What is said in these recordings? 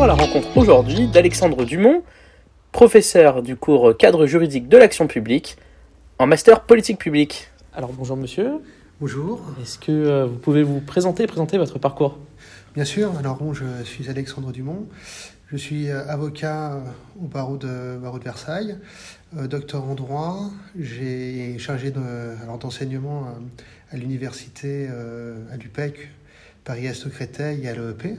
partons à la rencontre aujourd'hui d'Alexandre Dumont, professeur du cours cadre juridique de l'action publique en master politique publique. Alors bonjour monsieur. Bonjour. Est-ce que euh, vous pouvez vous présenter et présenter votre parcours? Bien sûr. Alors bon, je suis Alexandre Dumont. Je suis euh, avocat euh, au barreau de, barreau de Versailles, docteur en droit. J'ai chargé d'enseignement à, l'université à l'UPEC, Paris-Est Créteil et à l'EEP,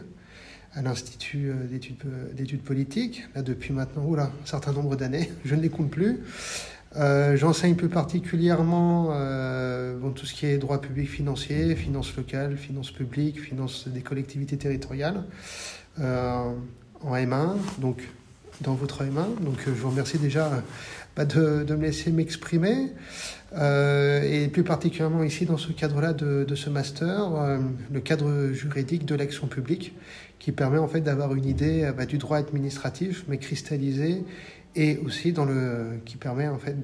à l'Institut d'études politiques, là depuis maintenant oula, un certain nombre d'années, je ne les compte plus. Euh, j'enseigne plus particulièrement euh, tout ce qui est droit public financier, finances locales, finances publiques, finances des collectivités territoriales euh, en M1, donc dans votre M1. Donc je vous remercie déjà bah, de, me laisser m'exprimer. et plus particulièrement ici dans ce cadre-là de, de, ce master, le cadre juridique de l'action publique, qui permet en fait d'avoir une idée bah, du droit administratif, mais cristallisé et aussi dans le, qui permet en fait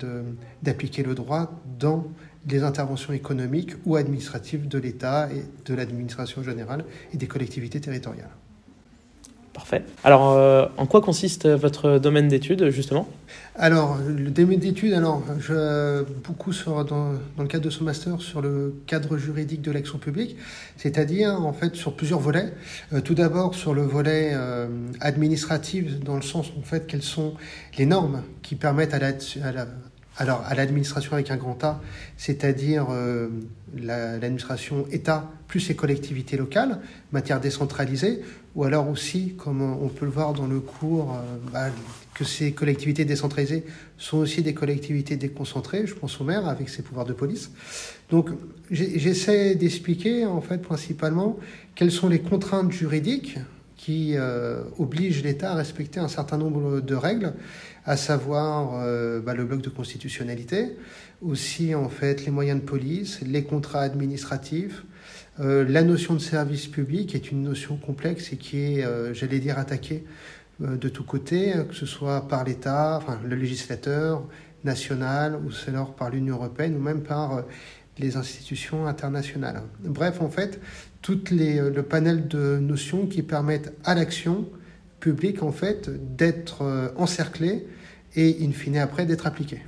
d'appliquer le droit dans les interventions économiques ou administratives de l'État et de l'administration générale et des collectivités territoriales. Parfait. Alors, euh, en quoi consiste votre domaine d'études, justement? Alors, le domaine d'études, alors, je, beaucoup sur, dans, dans, le cadre de ce master sur le cadre juridique de l'action publique, c'est-à-dire, en fait, sur plusieurs volets. Euh, tout d'abord, sur le volet euh, administratif, dans le sens, en fait, quelles sont les normes qui permettent à à la alors, à l'administration avec un grand A, c'est-à-dire euh, l'administration État plus les collectivités locales, matière décentralisée, ou alors aussi, comme on peut le voir dans le cours, euh, bah, que ces collectivités décentralisées sont aussi des collectivités déconcentrées, je pense au maire avec ses pouvoirs de police. Donc, j'essaie d'expliquer, en fait, principalement, quelles sont les contraintes juridiques qui euh, obligent l'État à respecter un certain nombre de règles à savoir euh, bah, le bloc de constitutionnalité, aussi en fait les moyens de police, les contrats administratifs, euh, la notion de service public est une notion complexe et qui est, j'allais dire, attaquée de tous côtés, que ce soit par l'État, enfin, le législateur national, ou alors par l'Union européenne, ou même par les institutions internationales. Bref, en fait, tout le panel de notions qui permettent à l'action publique, en fait, d'être encerclée et in fine après d'être appliqué.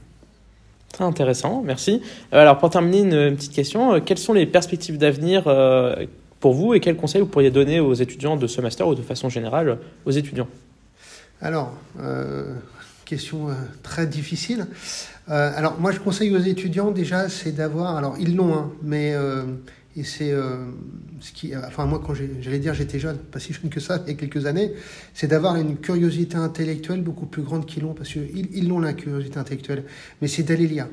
Très intéressant, merci. Euh, alors pour terminer, une, petite question. Euh, quelles sont les perspectives d'avenir euh, pour vous et quels conseils vous pourriez donner aux étudiants de ce master ou de façon générale aux étudiants? Alors, question très difficile. alors moi je conseille aux étudiants déjà c'est d'avoir, alors ils l'ont, hein, mais et c'est euh, ce qui, enfin moi quand j'allais dire j'étais jeune, pas si jeune que ça, il y a quelques années, c'est d'avoir une curiosité intellectuelle beaucoup plus grande qu'ils l'ont, parce qu'ils ils l'ont la curiosité intellectuelle, mais c'est d'aller lire.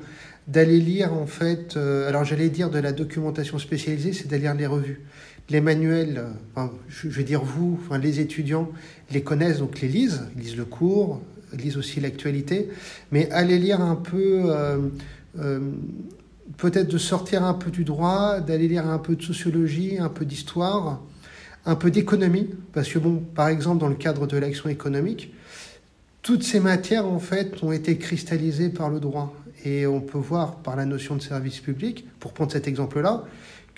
D'aller lire en fait, euh, alors j'allais dire de la documentation spécialisée, c'est d'aller lire les revues. Les manuels, euh, enfin, je, vais dire vous, enfin, les étudiants les connaissent, donc les lisent, ils lisent le cours, lisent aussi l'actualité, mais aller lire un peu peut-être de sortir un peu du droit, d'aller lire un peu de sociologie, un peu d'histoire, un peu d'économie, parce que bon, par exemple, dans le cadre de l'action économique, toutes ces matières, en fait, ont été cristallisées par le droit. Et on peut voir par la notion de service public, pour prendre cet exemple-là,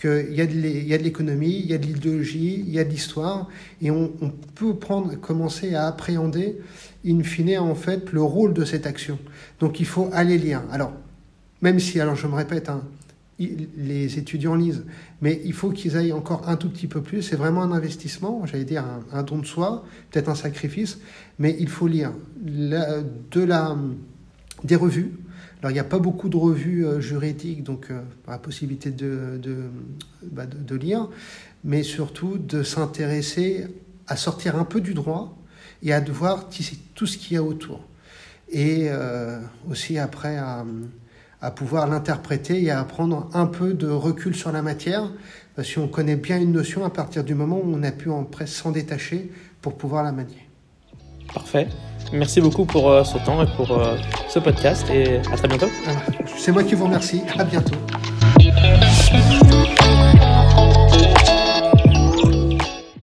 qu'il y a de l'économie, il y a de l'idéologie, il y a de l'histoire, et on, peut commencer à appréhender, in fine, en fait, le rôle de cette action. Donc il faut aller lire. Alors, même si, alors je me répète, hein, les étudiants lisent, mais il faut qu'ils aillent encore un tout petit peu plus. C'est vraiment un investissement, j'allais dire un, don de soi, peut-être un sacrifice, mais il faut lire de la, des revues. Alors il n'y a pas beaucoup de revues euh, juridiques, donc euh, la possibilité de, de, bah, de, lire, mais surtout de s'intéresser à sortir un peu du droit et à voir tout ce qu'il y a autour. Et euh, aussi après à à pouvoir l'interpréter et à prendre un peu de recul sur la matière, parce qu'on connaît bien une notion à partir du moment où on a pu en presque s'en détacher pour pouvoir la manier. Parfait. Merci beaucoup pour euh, ce temps et pour euh, ce podcast et à très bientôt. C'est moi qui vous remercie. À bientôt.